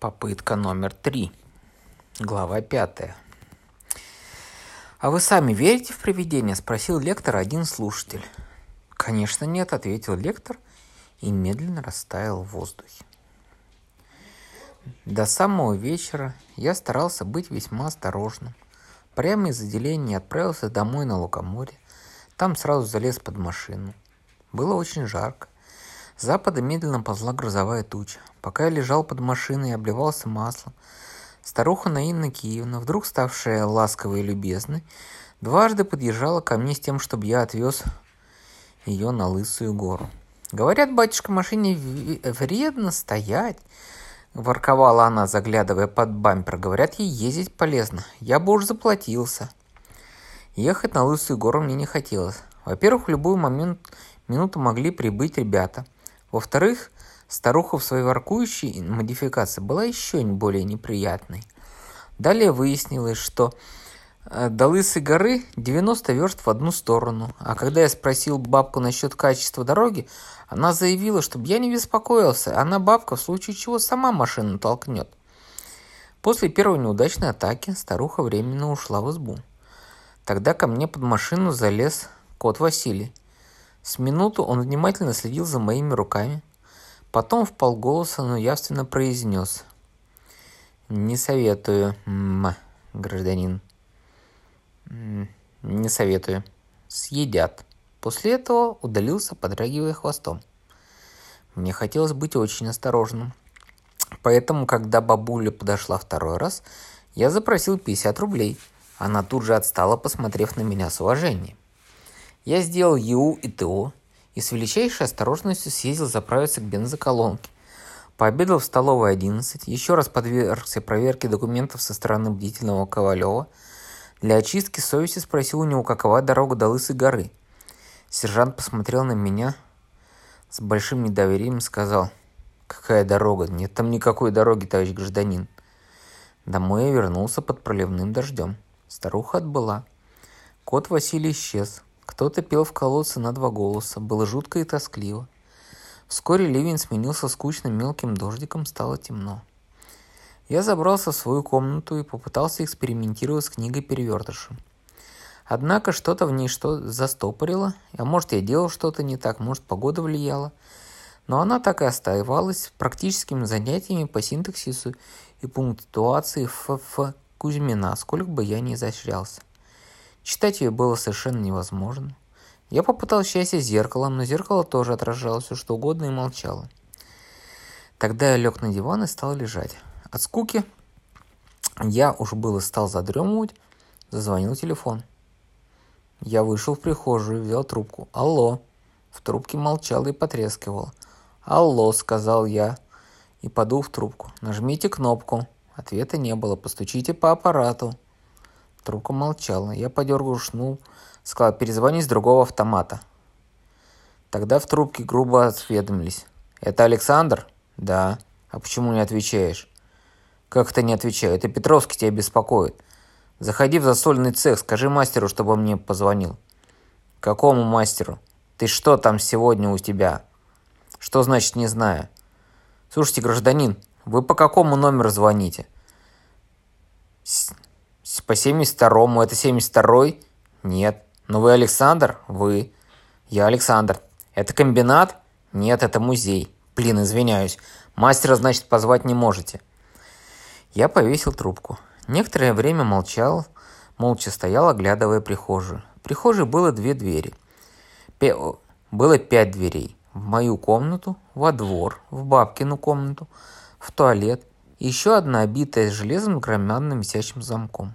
Попытка номер три. Глава пятая. «А вы сами верите в привидения?» – спросил лектор один слушатель. «Конечно нет», – ответил лектор и медленно растаял в воздухе. До самого вечера я старался быть весьма осторожным. Прямо из отделения отправился домой на Лукоморье. Там сразу залез под машину. Было очень жарко. С запада медленно ползла грозовая туча. Пока я лежал под машиной и обливался маслом, старуха Наинна Киевна, вдруг ставшая ласковой и любезной, дважды подъезжала ко мне с тем, чтобы я отвез ее на Лысую гору. «Говорят, батюшка, машине вредно стоять», — ворковала она, заглядывая под бампер. «Говорят, ей ездить полезно. Я бы уж заплатился». Ехать на Лысую гору мне не хотелось. Во-первых, в любой момент минуту могли прибыть ребята — во-вторых, старуха в своей воркующей модификации была еще более неприятной. Далее выяснилось, что э, до Лысой горы 90 верст в одну сторону. А когда я спросил бабку насчет качества дороги, она заявила, чтобы я не беспокоился. Она, бабка, в случае чего сама машину толкнет. После первой неудачной атаки старуха временно ушла в избу. Тогда ко мне под машину залез кот Василий. С минуту он внимательно следил за моими руками, потом в полголоса, но явственно произнес. «Не советую, м, гражданин. Не советую. Съедят». После этого удалился, подрагивая хвостом. Мне хотелось быть очень осторожным. Поэтому, когда бабуля подошла второй раз, я запросил 50 рублей. Она тут же отстала, посмотрев на меня с уважением. Я сделал ЕУ и ТО и с величайшей осторожностью съездил заправиться к бензоколонке. Пообедал в столовой 11, еще раз подвергся проверке документов со стороны бдительного Ковалева. Для очистки совести спросил у него, какова дорога до Лысой горы. Сержант посмотрел на меня с большим недоверием и сказал, «Какая дорога? Нет там никакой дороги, товарищ гражданин». Домой я вернулся под проливным дождем. Старуха отбыла. Кот Василий исчез. Кто-то пел в колодце на два голоса. Было жутко и тоскливо. Вскоре ливень сменился скучным мелким дождиком, стало темно. Я забрался в свою комнату и попытался экспериментировать с книгой перевертышем. Однако что-то в ней что застопорило, а может я делал что-то не так, может погода влияла. Но она так и оставалась практическими занятиями по синтаксису и пунктуации ФФ Кузьмина, сколько бы я ни изощрялся. Читать ее было совершенно невозможно. Я попытал счастье зеркалом, но зеркало тоже отражало все что угодно и молчало. Тогда я лег на диван и стал лежать. От скуки я уж было стал задремывать, зазвонил телефон. Я вышел в прихожую, взял трубку. «Алло!» В трубке молчал и потрескивал. «Алло!» — сказал я и подул в трубку. «Нажмите кнопку». Ответа не было. «Постучите по аппарату». Трубка молчала. Я подергал шнур, сказал, перезвони с другого автомата. Тогда в трубке грубо осведомились. «Это Александр?» «Да». «А почему не отвечаешь?» «Как это не отвечаю? Это Петровский тебя беспокоит. Заходи в засольный цех, скажи мастеру, чтобы он мне позвонил». «Какому мастеру? Ты что там сегодня у тебя?» «Что значит не знаю?» «Слушайте, гражданин, вы по какому номеру звоните?» По 72-му. Это 72-й? Нет. Но вы Александр? Вы. Я Александр. Это комбинат? Нет, это музей. Блин, извиняюсь. Мастера, значит, позвать не можете. Я повесил трубку. Некоторое время молчал, молча стоял, оглядывая прихожую. В прихожей было две двери. Пе... Было пять дверей. В мою комнату, во двор, в бабкину комнату, в туалет. И еще одна обитая железом громадным висящим замком.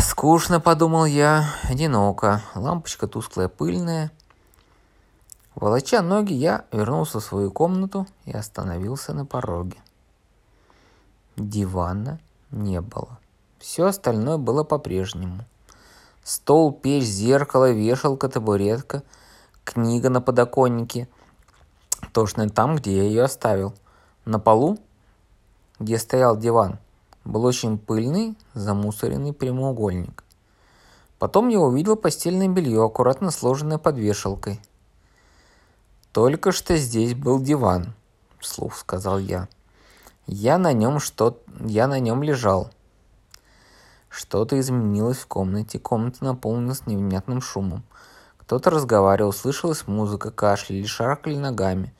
Скучно, подумал я, одиноко, лампочка тусклая, пыльная. Волоча ноги, я вернулся в свою комнату и остановился на пороге. Дивана не было. Все остальное было по-прежнему. Стол, печь, зеркало, вешалка, табуретка, книга на подоконнике. Точно там, где я ее оставил. На полу, где стоял диван, был очень пыльный, замусоренный прямоугольник. Потом я увидел постельное белье, аккуратно сложенное под вешалкой. «Только что здесь был диван», — вслух сказал я. Я на нем что я на нем лежал. Что-то изменилось в комнате. Комната наполнилась невнятным шумом. Кто-то разговаривал, слышалась музыка, кашляли, шаркали ногами.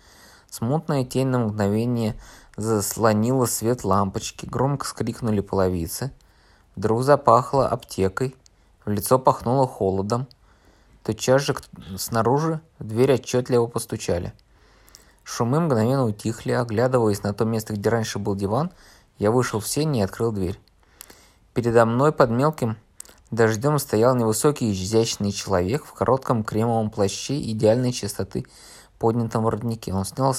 Смутная тень на мгновение заслонила свет лампочки, громко скрикнули половицы. Вдруг запахло аптекой, в лицо пахнуло холодом. Тотчас же снаружи в дверь отчетливо постучали. Шумы мгновенно утихли, оглядываясь на то место, где раньше был диван, я вышел в сень и открыл дверь. Передо мной под мелким дождем стоял невысокий изящный человек в коротком кремовом плаще идеальной чистоты поднятом воротнике. Он снял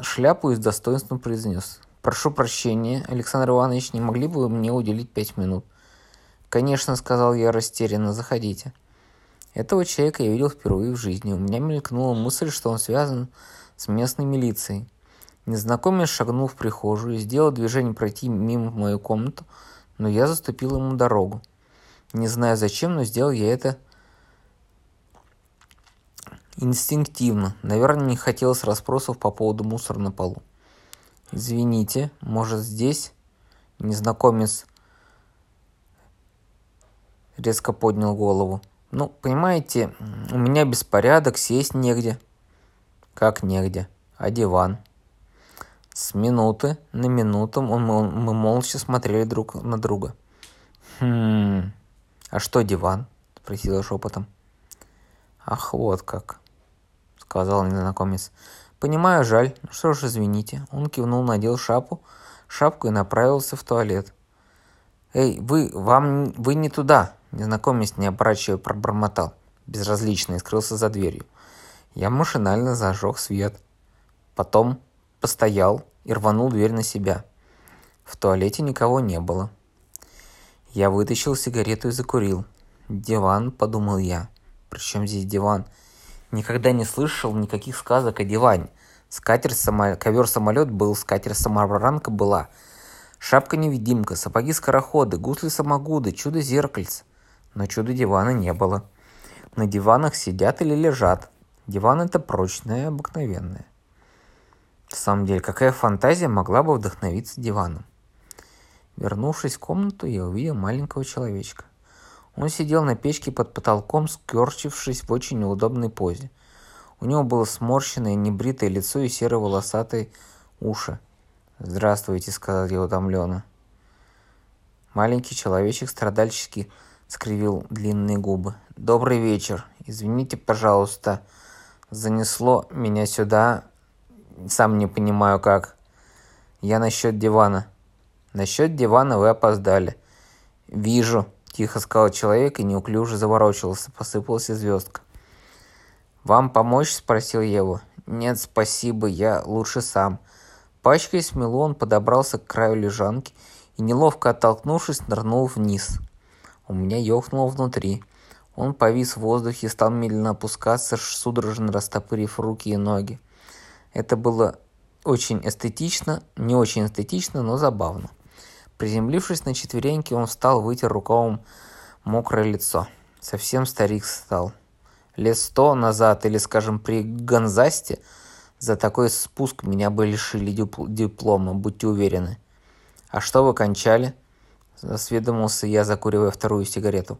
шляпу и с достоинством произнес. «Прошу прощения, Александр Иванович, не могли бы вы мне уделить пять минут?» «Конечно», — сказал я растерянно, — «заходите». Этого человека я видел впервые в жизни. У меня мелькнула мысль, что он связан с местной милицией. Незнакомец шагнул в прихожую и сделал движение пройти мимо мою комнату, но я заступил ему дорогу. Не знаю зачем, но сделал я это инстинктивно. Наверное, не хотелось расспросов по поводу мусора на полу. «Извините, может, здесь?» Незнакомец резко поднял голову. «Ну, понимаете, у меня беспорядок, сесть негде». «Как негде? А диван?» С минуты на минуту мы молча смотрели друг на друга. «Хм... А что диван?» – спросила шепотом. «Ах, вот как!» – сказал незнакомец. «Понимаю, жаль. Ну что ж, извините». Он кивнул, надел шапу, шапку и направился в туалет. «Эй, вы, вам, вы не туда!» Незнакомец, не оборачивая, пробормотал. Безразлично и скрылся за дверью. Я машинально зажег свет. Потом постоял и рванул дверь на себя. В туалете никого не было. Я вытащил сигарету и закурил. «Диван», — подумал я. «Причем здесь диван?» Никогда не слышал никаких сказок о диване. Скатер само... ковер-самолет был, скатер-самобранка была. Шапка-невидимка, сапоги-скороходы, гусли-самогуды, чудо-зеркальце. Но чудо-дивана не было. На диванах сидят или лежат. Диван это прочное обыкновенное. В самом деле, какая фантазия могла бы вдохновиться диваном? Вернувшись в комнату, я увидел маленького человечка. Он сидел на печке под потолком, скорчившись в очень неудобной позе. У него было сморщенное, небритое лицо и серо-волосатые уши. «Здравствуйте», — сказал я утомленно. Маленький человечек страдальчески скривил длинные губы. «Добрый вечер. Извините, пожалуйста. Занесло меня сюда. Сам не понимаю, как. Я насчет дивана». «Насчет дивана вы опоздали». «Вижу», Тихо сказал человек и неуклюже заворочился, посыпалась звездка. «Вам помочь?» – спросил Еву. «Нет, спасибо, я лучше сам». Пачкаясь в он подобрался к краю лежанки и, неловко оттолкнувшись, нырнул вниз. У меня ёхнуло внутри. Он повис в воздухе и стал медленно опускаться, судорожно растопырив руки и ноги. Это было очень эстетично, не очень эстетично, но забавно. Приземлившись на четвереньки, он встал, вытер рукавом мокрое лицо. Совсем старик стал. Лет сто назад, или, скажем, при Гонзасте, за такой спуск меня бы лишили диплома, будьте уверены. А что вы кончали? Осведомился я, закуривая вторую сигарету.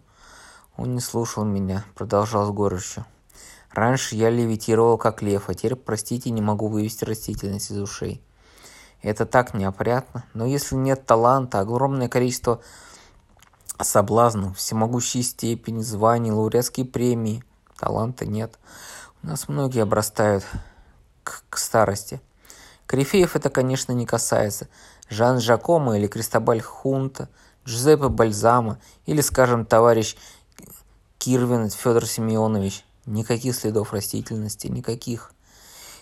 Он не слушал меня, продолжал с горечью. Раньше я левитировал как лев, а теперь, простите, не могу вывести растительность из ушей. Это так неопрятно. Но если нет таланта, огромное количество соблазнов, всемогущей степени, званий, лауреатские премии, таланта нет. У нас многие обрастают к, к старости. Корифеев это, конечно, не касается. Жан Жакома или Кристобаль Хунта, Джузеппе Бальзама или, скажем, товарищ Кирвин Федор Семенович. Никаких следов растительности, никаких.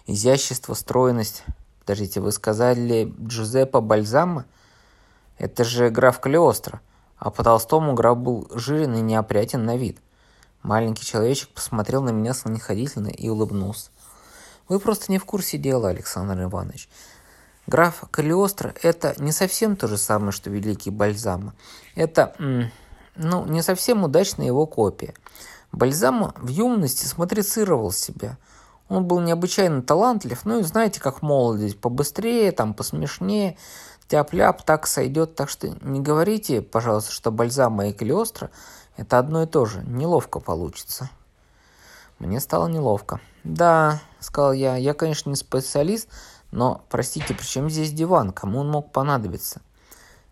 Изящество, стройность – Подождите, вы сказали Джузеппе Бальзама? Это же граф Калиостро. А по Толстому граф был жирен и неопрятен на вид. Маленький человечек посмотрел на меня снисходительно и улыбнулся. Вы просто не в курсе дела, Александр Иванович. Граф Калиостро – это не совсем то же самое, что великий Бальзама. Это, ну, не совсем удачная его копия. Бальзама в юности смотрицировал себя – Он был необычайно талантлив, ну и знаете, как молодость, побыстрее, там, посмешнее, тяп-ляп, так сойдет. Так что не говорите, пожалуйста, что бальзама и калиостро – это одно и то же. Неловко получится. Мне стало неловко. «Да», – сказал я, – «я, конечно, не специалист, но, простите, при чем здесь диван? Кому он мог понадобиться?»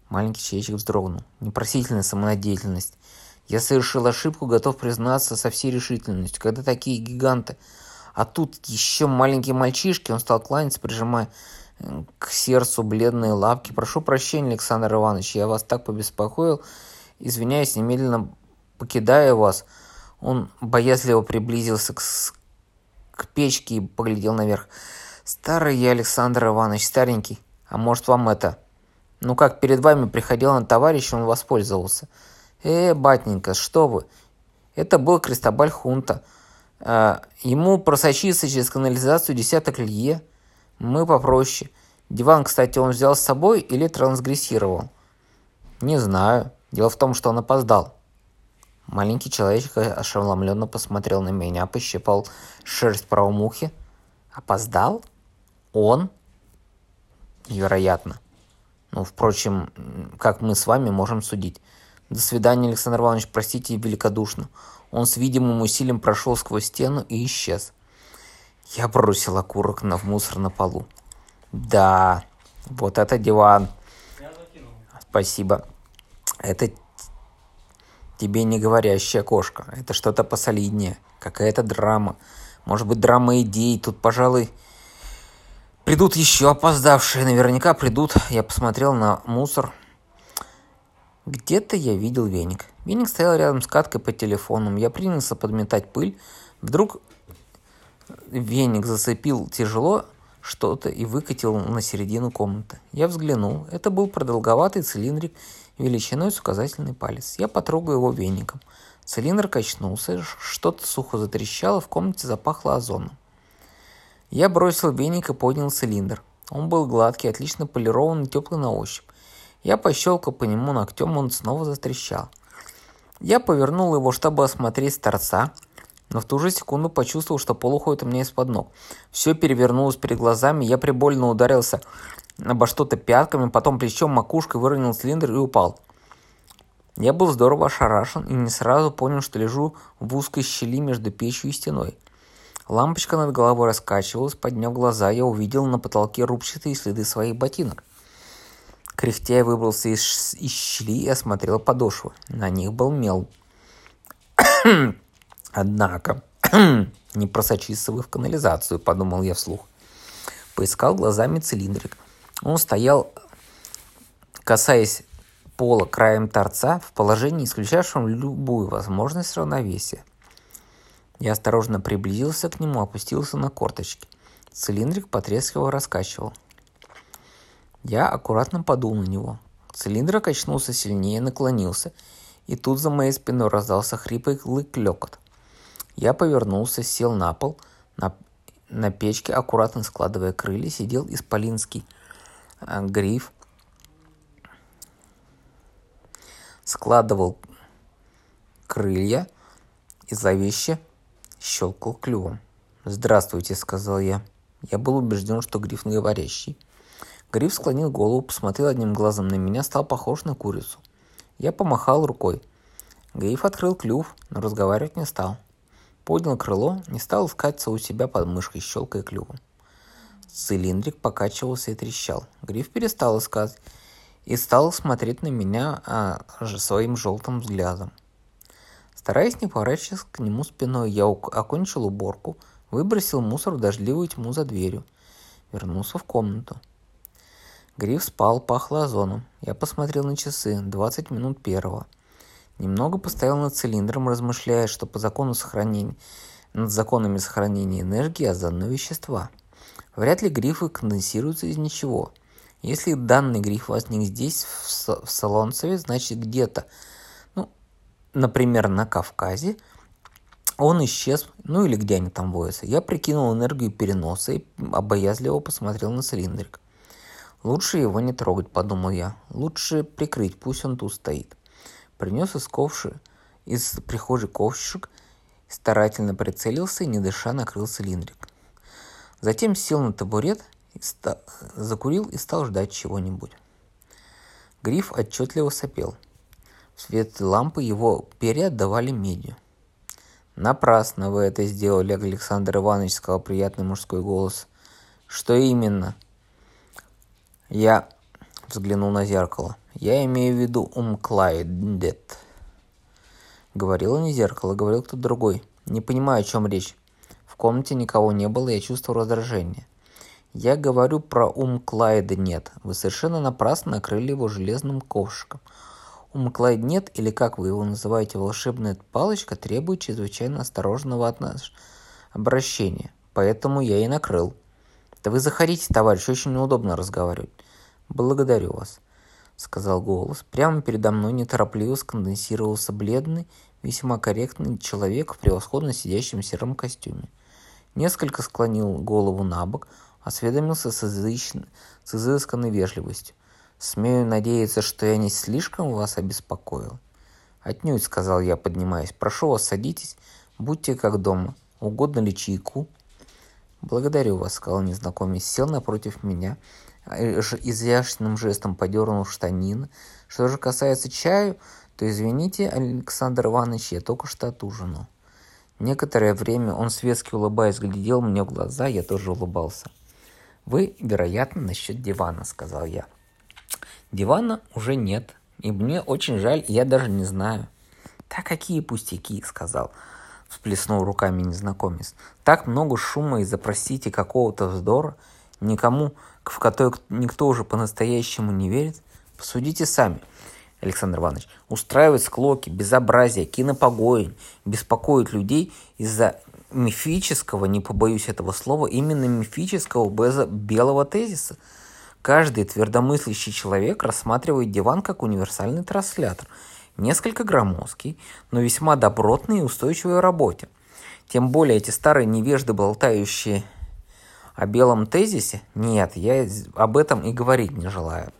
Маленький человечек вздрогнул. Непросительная самонадеятельность. Я совершил ошибку, готов признаться со всей решительностью. Когда такие гиганты... А тут еще маленькие мальчишки, он стал кланяться, прижимая к сердцу бледные лапки. «Прошу прощения, Александр Иванович, я вас так побеспокоил. Извиняюсь, немедленно покидаю вас». Он боязливо приблизился к, к печке и поглядел наверх. «Старый я, Александр Иванович, старенький. А может, вам это...» «Ну как, перед вами приходил на товарищ, он воспользовался». «Э, батенька, что вы!» Это был Кристобаль Хунта. А, ему просочиться через канализацию десяток лье. Мы попроще. Диван, кстати, он взял с собой или трансгрессировал? Не знаю. Дело в том, что он опоздал. Маленький человечек ошеломленно посмотрел на меня, пощипал шерсть правом ухе. Опоздал? Он? Вероятно. Ну, впрочем, как мы с вами можем судить. До свидания, Александр Иванович, простите великодушно. Он с видимым усилием прошел сквозь стену и исчез. Я бросил окурок на мусор на полу. Да, вот это диван. Спасибо. Это тебе не говорящая кошка. Это что-то посолиднее. Какая-то драма. Может быть, драма идей. Тут, пожалуй, придут еще опоздавшие. Наверняка придут. Я посмотрел на мусор. Где-то я видел веник. Веник стоял рядом с каткой по телефону. Я принялся подметать пыль. Вдруг веник зацепил тяжело что-то и выкатил на середину комнаты. Я взглянул. Это был продолговатый цилиндрик величиной с указательный палец. Я потрогал его веником. Цилиндр качнулся, что-то сухо затрещало, в комнате запахло озоном. Я бросил веник и поднял цилиндр. Он был гладкий, отлично полированный, теплый на ощупь. Я пощелкал по нему ногтем, он снова затрещал. Я повернул его, чтобы осмотреть с торца, но в ту же секунду почувствовал, что пол уходит у меня из-под ног. Все перевернулось перед глазами, я прибольно ударился обо что-то пятками, потом плечом макушкой выронил цилиндр и упал. Я был здорово ошарашен и не сразу понял, что лежу в узкой щели между печью и стеной. Лампочка над головой раскачивалась, подняв глаза, я увидел на потолке рубчатые следы своих ботинок. Кряхтя выбрался из, из щели и осмотрел подошвы. На них был мел. Однако, не просочиться вы в канализацию, подумал я вслух. Поискал глазами цилиндрик. Он стоял, касаясь пола краем торца, в положении, исключавшем любую возможность равновесия. Я осторожно приблизился к нему, опустился на корточки. Цилиндрик потрескивал, раскачивал. Я аккуратно подул на него. Цилиндр качнулся сильнее, наклонился, и тут за моей спиной раздался хриплый клекот. Я повернулся, сел на пол, на, на печке, аккуратно складывая крылья, сидел исполинский э, гриф, складывал крылья и зловеще щелкал клювом. «Здравствуйте», — сказал я. Я был убежден, что гриф говорящий. Гриф склонил голову, посмотрел одним глазом на меня, стал похож на курицу. Я помахал рукой. Гриф открыл клюв, но разговаривать не стал. Поднял крыло, не стал искаться у себя под мышкой, щелкая клювом. Цилиндрик покачивался и трещал. Гриф перестал искать и стал смотреть на меня а, своим желтым взглядом. Стараясь не поворачиваться к нему спиной, я окончил уборку, выбросил мусор в дождливую тьму за дверью, вернулся в комнату. Гриф спал, пахло озоном. Я посмотрел на часы. 20 минут первого. Немного постоял над цилиндром, размышляя, что по закону сохранения, над законами сохранения энергии озонные вещества. Вряд ли грифы конденсируются из ничего. Если данный гриф возник здесь, в, в Солонцеве, значит где-то, ну, например, на Кавказе, он исчез, ну или где они там водятся. Я прикинул энергию переноса и обоязливо посмотрел на цилиндрик. Лучше его не трогать, подумал я. Лучше прикрыть, пусть он тут стоит. Принес из ковши, из прихожей ковшик, старательно прицелился и, не дыша, накрыл цилиндрик. Затем сел на табурет, и ста... закурил и стал ждать чего-нибудь. Гриф отчетливо сопел. В свет лампы его перья отдавали медью. «Напрасно вы это сделали, Александр Иванович», — сказал приятный мужской голос. «Что именно?» Я взглянул на зеркало. «Я имею в виду Умклайдет». Говорила не зеркало, говорил кто-то другой. Не понимаю, о чем речь. В комнате никого не было, я чувствовал раздражение. Я говорю про ум Клайда нет. Вы совершенно напрасно накрыли его железным ковшиком. Ум Клайд нет, или как вы его называете, волшебная палочка, требует чрезвычайно осторожного от нас обращения. Поэтому я и накрыл. Да вы заходите, товарищ, очень неудобно разговаривать. Благодарю вас, сказал голос. Прямо передо мной неторопливо сконденсировался бледный, весьма корректный человек в превосходно сидящем сером костюме. Несколько склонил голову на бок, осведомился с, изыщ... с изысканной вежливостью. «Смею надеяться, что я не слишком вас обеспокоил». «Отнюдь», — сказал я, поднимаясь. «Прошу вас, садитесь, будьте как дома. Угодно ли чайку?» «Благодарю вас», — сказал незнакомец. Сел напротив меня, изящным жестом подернул штанины. Что же касается чаю, то извините, Александр Иванович, я только что отужинал. Некоторое время он светски улыбаясь глядел мне в глаза, я тоже улыбался. «Вы, вероятно, насчет дивана», — сказал я. «Дивана уже нет, и мне очень жаль, я даже не знаю». «Да какие пустяки», — сказал, всплеснул руками незнакомец. «Так много шума из-за, простите, какого-то вздора, никому, в который никто уже по-настоящему не верит. Посудите сами». Александр Иванович, устраивать склоки, безобразие, кинопогоень, беспокоить людей из-за мифического, не побоюсь этого слова, именно мифического белого тезиса. Каждый твердомыслящий человек рассматривает диван как универсальный транслятор, несколько громоздкий, но весьма добротный и устойчивой работе. Тем более эти старые невежды, болтающие о белом тезисе, нет, я об этом и говорить не желаю.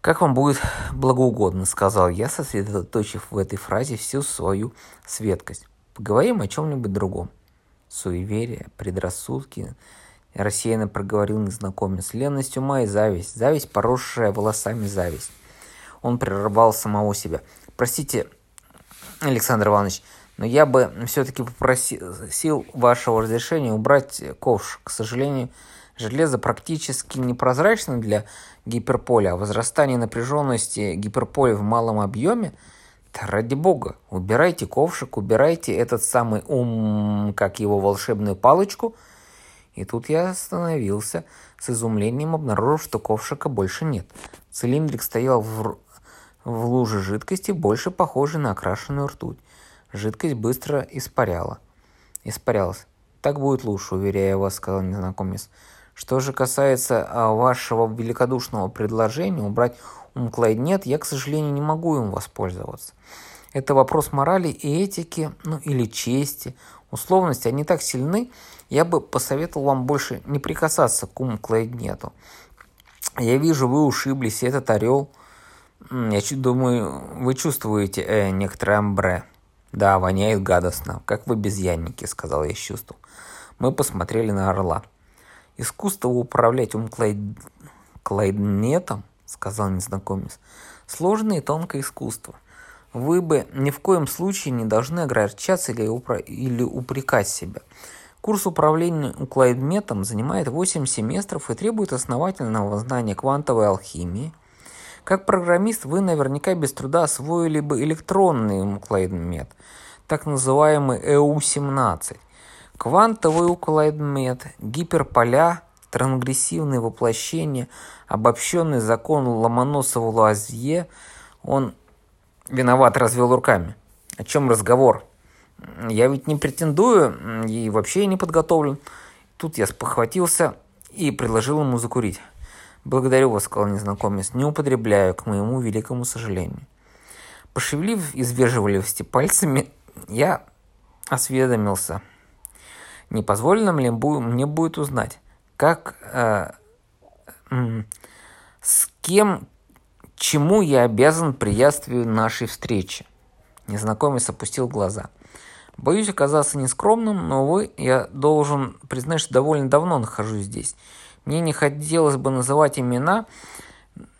«Как вам будет благоугодно», — сказал я, сосредоточив в этой фразе всю свою светкость. «Поговорим о чем-нибудь другом». Суеверие, предрассудки, рассеянно проговорил незнакомец. Ленность ума и зависть. Зависть, поросшая волосами зависть. Он прервал самого себя. «Простите, Александр Иванович, но я бы все-таки попросил вашего разрешения убрать ковш. К сожалению, железо практически непрозрачно для гиперполя, а возрастание напряженности гиперполя в малом объеме, да ради бога, убирайте ковшик, убирайте этот самый ум, как его волшебную палочку. И тут я остановился, с изумлением обнаружив, что ковшика больше нет. Цилиндрик стоял в, в луже жидкости, больше похожей на окрашенную ртуть. Жидкость быстро испаряла. Испарялась. Так будет лучше, уверяю вас, сказал незнакомец. Что же касается а, вашего великодушного предложения убрать умклайд нет, я, к сожалению, не могу им воспользоваться. Это вопрос морали и этики, ну или чести. Условности, они так сильны, я бы посоветовал вам больше не прикасаться к умклайд нету. Я вижу, вы ушиблись, этот орел. Я думаю, вы чувствуете э, некоторое амбре. Да, воняет гадостно, как в обезьяннике, сказал я с чувством. Мы посмотрели на орла. Искусство управлять умклайднетом, сказал незнакомец, сложное и тонкое искусство. Вы бы ни в коем случае не должны огорчаться или, упра... или упрекать себя. Курс управления уклайдметом занимает 8 семестров и требует основательного знания квантовой алхимии. Как программист вы наверняка без труда освоили бы электронный уклайдмет, так называемый ЭУ-17. Квантовый уколоидмет, гиперполя, трансгрессивные воплощения, обобщенный закон Ломоносова-Луазье, он виноват развел руками. О чем разговор? Я ведь не претендую и вообще не подготовлен. Тут я спохватился и предложил ему закурить. «Благодарю вас», — сказал незнакомец, — «не употребляю, к моему великому сожалению». Пошевелив из пальцами, я осведомился — не позволено ли мне будет узнать, как, э, э, с кем, чему я обязан приятствию нашей встречи? Незнакомец опустил глаза. Боюсь оказаться нескромным, но, вы, я должен признать, что довольно давно нахожусь здесь. Мне не хотелось бы называть имена.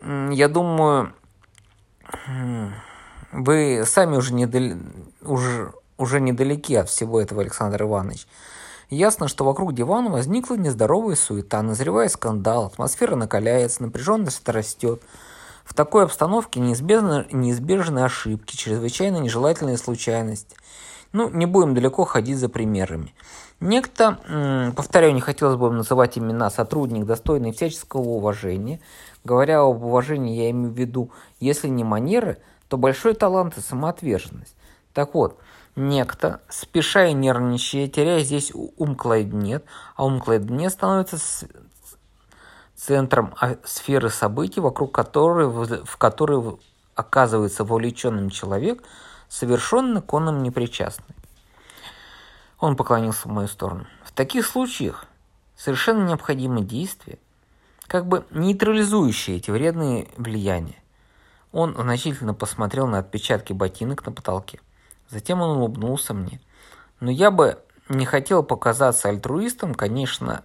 Я думаю, вы сами уже, недал... уже, уже недалеки от всего этого, Александр Иванович. Ясно, что вокруг дивана возникла нездоровая суета, назревает скандал, атмосфера накаляется, напряженность растет. В такой обстановке неизбежны, неизбежны ошибки, чрезвычайно нежелательные случайности. Ну, не будем далеко ходить за примерами. Некто, повторяю, не хотелось бы называть имена, сотрудник, достойный всяческого уважения. Говоря об уважении, я имею в виду, если не манеры, то большой талант и самоотверженность. Так вот, некто, спеша и нервничая, теряя здесь ум Клайднет, а ум Клайднет становится центром а, сферы событий, вокруг которой, в которой оказывается вовлеченным человек, совершенно к онным непричастный. Он поклонился в мою сторону. В таких случаях совершенно необходимо действие, как бы нейтрализующее эти вредные влияния. Он значительно посмотрел на отпечатки ботинок на потолке. Затем он улыбнулся мне. Но я бы не хотел показаться альтруистом, конечно.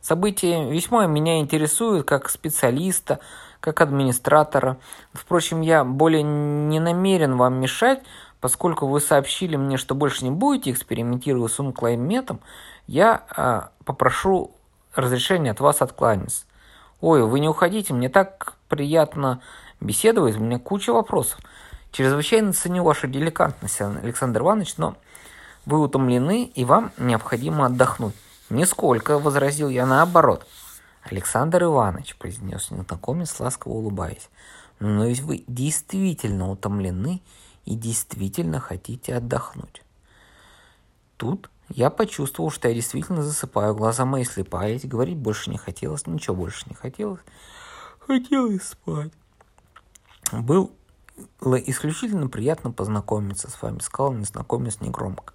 События весьма меня интересуют как специалиста, как администратора. Впрочем, я более не намерен вам мешать, поскольку вы сообщили мне, что больше не будете экспериментировать с умклайметом, я э, попрошу разрешения от вас откланяться. Ой, вы не уходите, мне так приятно беседовать, у меня куча вопросов. Чрезвычайно ценю вашу деликатность, Александр Иванович, но вы утомлены, и вам необходимо отдохнуть. Нисколько, возразил я, наоборот. Александр Иванович, произнес незнакомец, ласково улыбаясь, но ведь вы действительно утомлены и действительно хотите отдохнуть. Тут я почувствовал, что я действительно засыпаю, глаза мои слепались, говорить больше не хотелось, ничего больше не хотелось. Хотелось спать. Было исключительно приятно познакомиться с вами, сказал незнакомец негромко.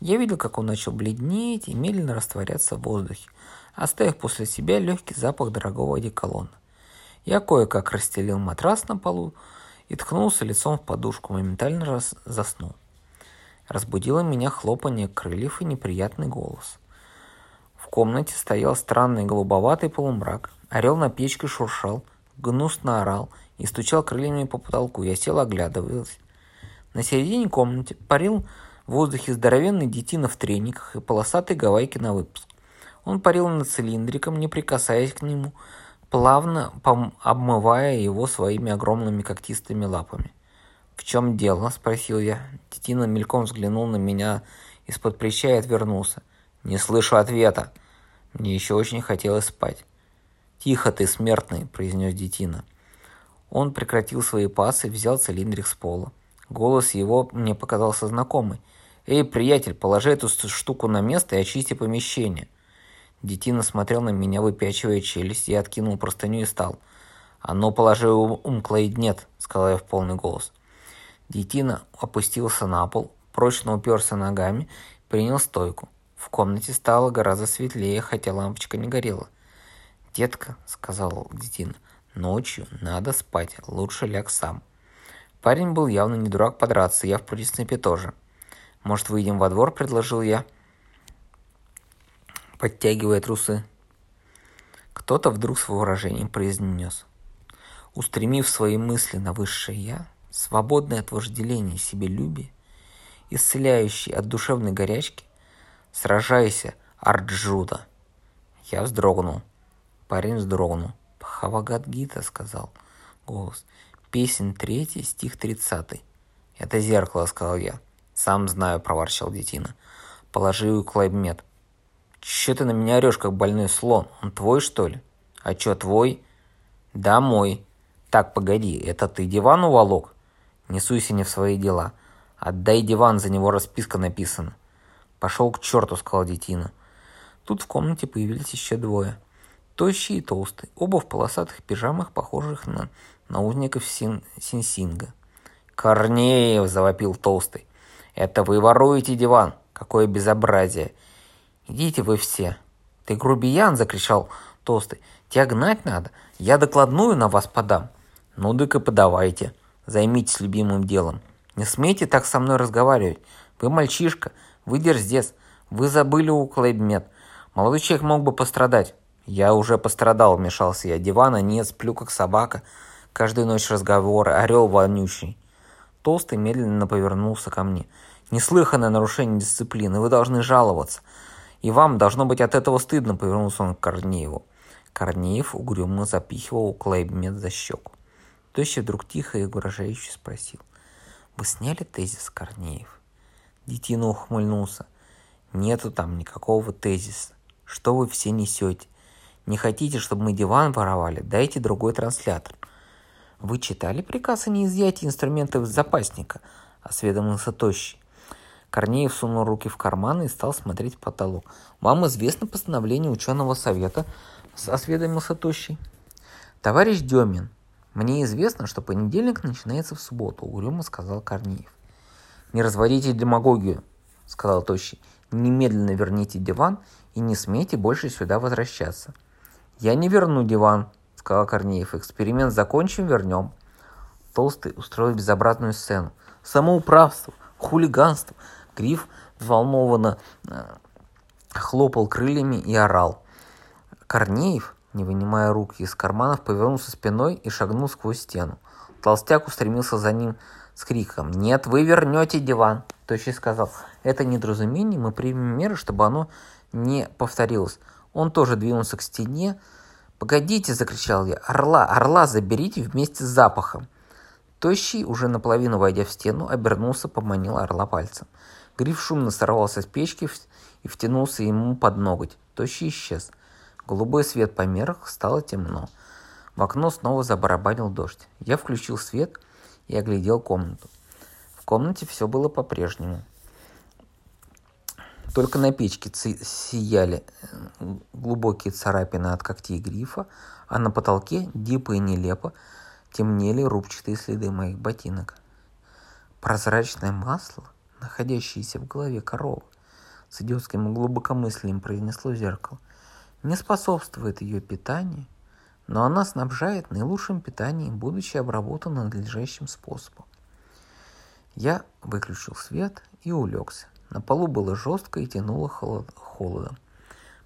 Я видел, как он начал бледнеть и медленно растворяться в воздухе, оставив после себя легкий запах дорогого одеколона. Я кое-как расстелил матрас на полу и ткнулся лицом в подушку, моментально раз заснул. Разбудило меня хлопанье крыльев и неприятный голос. В комнате стоял странный голубоватый полумрак. Орел на печке шуршал, гнусно орал и стучал крыльями по потолку. Я сел, оглядываясь. На середине комнаты парил в воздухе здоровенный детина в трениках и полосатый гавайки на выпуск. Он парил над цилиндриком, не прикасаясь к нему, плавно обмывая его своими огромными когтистыми лапами. «В чем дело?» – спросил я. Детина мельком взглянул на меня из-под плеча и отвернулся. «Не слышу ответа. Мне еще очень хотелось спать». «Тихо ты, смертный!» – произнес Детина. Он прекратил свои пасы, взял цилиндрик с пола. Голос его мне показался знакомый. «Эй, приятель, положи эту штуку на место и очисти помещение». Детина смотрел на меня, выпячивая челюсть, я откинул простыню и стал. «А ну, положи ум, нет», — сказал я в полный голос. Детина опустился на пол, прочно уперся ногами, принял стойку. В комнате стало гораздо светлее, хотя лампочка не горела. «Детка», — сказал Детина, — Ночью надо спать, лучше ляг сам. Парень был явно не дурак подраться, я в принципе тоже. Может, выйдем во двор, предложил я, подтягивая трусы. Кто-то вдруг с выражением произнес. Устремив свои мысли на высшее «я», свободное от вожделения себелюбия, исцеляющий от душевной горячки, сражайся, Арджуда. Я вздрогнул. Парень вздрогнул. Хавагадгита, сказал голос. Песен третий, стих тридцатый. Это зеркало, сказал я. Сам знаю, проворчал детина. Положи его клайбмет. Че ты на меня орешь, как больной слон? Он твой, что ли? А чё, твой? Да, мой. Так, погоди, это ты диван уволок? Не суйся не в свои дела. Отдай диван, за него расписка написана. Пошел к черту, сказал детина. Тут в комнате появились еще двое тощий и толстый, оба в полосатых пижамах, похожих на наузников син Синсинга. «Корнеев!» – завопил толстый. «Это вы воруете диван! Какое безобразие! Идите вы все!» «Ты грубиян!» – закричал толстый. «Тебя гнать надо! Я докладную на вас подам!» «Ну, дык и подавайте! Займитесь любимым делом! Не смейте так со мной разговаривать! Вы мальчишка, Вы дерзец. Вы забыли у Клейбмет. Молодой человек мог бы пострадать. Я уже пострадал, вмешался я. Дивана нет, сплю как собака. Каждую ночь разговоры, орел вонючий. Толстый медленно повернулся ко мне. Неслыханное нарушение дисциплины. Вы должны жаловаться. И вам должно быть от этого стыдно, повернулся он к Корнееву. Корнеев угрюмо запихивал Клейбмет за щеку. Тощий вдруг тихо и угрожающе спросил. «Вы сняли тезис, Корнеев?» Детина ухмыльнулся. «Нету там никакого тезиса. Что вы все несете? Не хотите, чтобы мы диван воровали? Дайте другой транслятор». «Вы читали приказ о неизъятии инструментов из запасника?» – осведомился Тощий. Корнеев сунул руки в карманы и стал смотреть потолок. «Вам известно постановление ученого совета?» – осведомился Тощий. «Товарищ Демин, мне известно, что понедельник начинается в субботу», – угрюмо сказал Корнеев. «Не разводите демагогию», – сказал Тощий. «Немедленно верните диван и не смейте больше сюда возвращаться». «Я не верну диван», – сказал Корнеев. «Эксперимент закончим, вернем». Толстый устроил безобразную сцену. Самоуправство, хулиганство. Гриф взволнованно э, хлопал крыльями и орал. Корнеев, не вынимая руки из карманов, повернулся спиной и шагнул сквозь стену. Толстяк устремился за ним с криком «Нет, вы вернете диван!» Тощий сказал «Это недоразумение, мы примем меры, чтобы оно не повторилось». Он тоже двинулся к стене. «Погодите!» – закричал я. «Орла! Орла заберите вместе с запахом!» Тощий, уже наполовину войдя в стену, обернулся, поманил орла пальцем. Гриф шумно сорвался с печки и втянулся ему под ноготь. Тощий исчез. Голубой свет померк, стало темно. В окно снова забарабанил дождь. Я включил свет и оглядел комнату. В комнате все было по-прежнему. Только на печке сияли э, глубокие царапины от когтей грифа, а на потолке, дипо и нелепо, темнели рубчатые следы моих ботинок. Прозрачное масло, находящееся в голове коровы, с идиотским глубокомыслием произнесло зеркало не способствует ее питанию, но она снабжает наилучшим питанием, будучи обработана надлежащим способом. Я выключил свет и улегся. На полу было жестко и тянуло холод, холодом.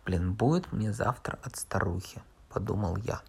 Блин, будет мне завтра от старухи, подумал я.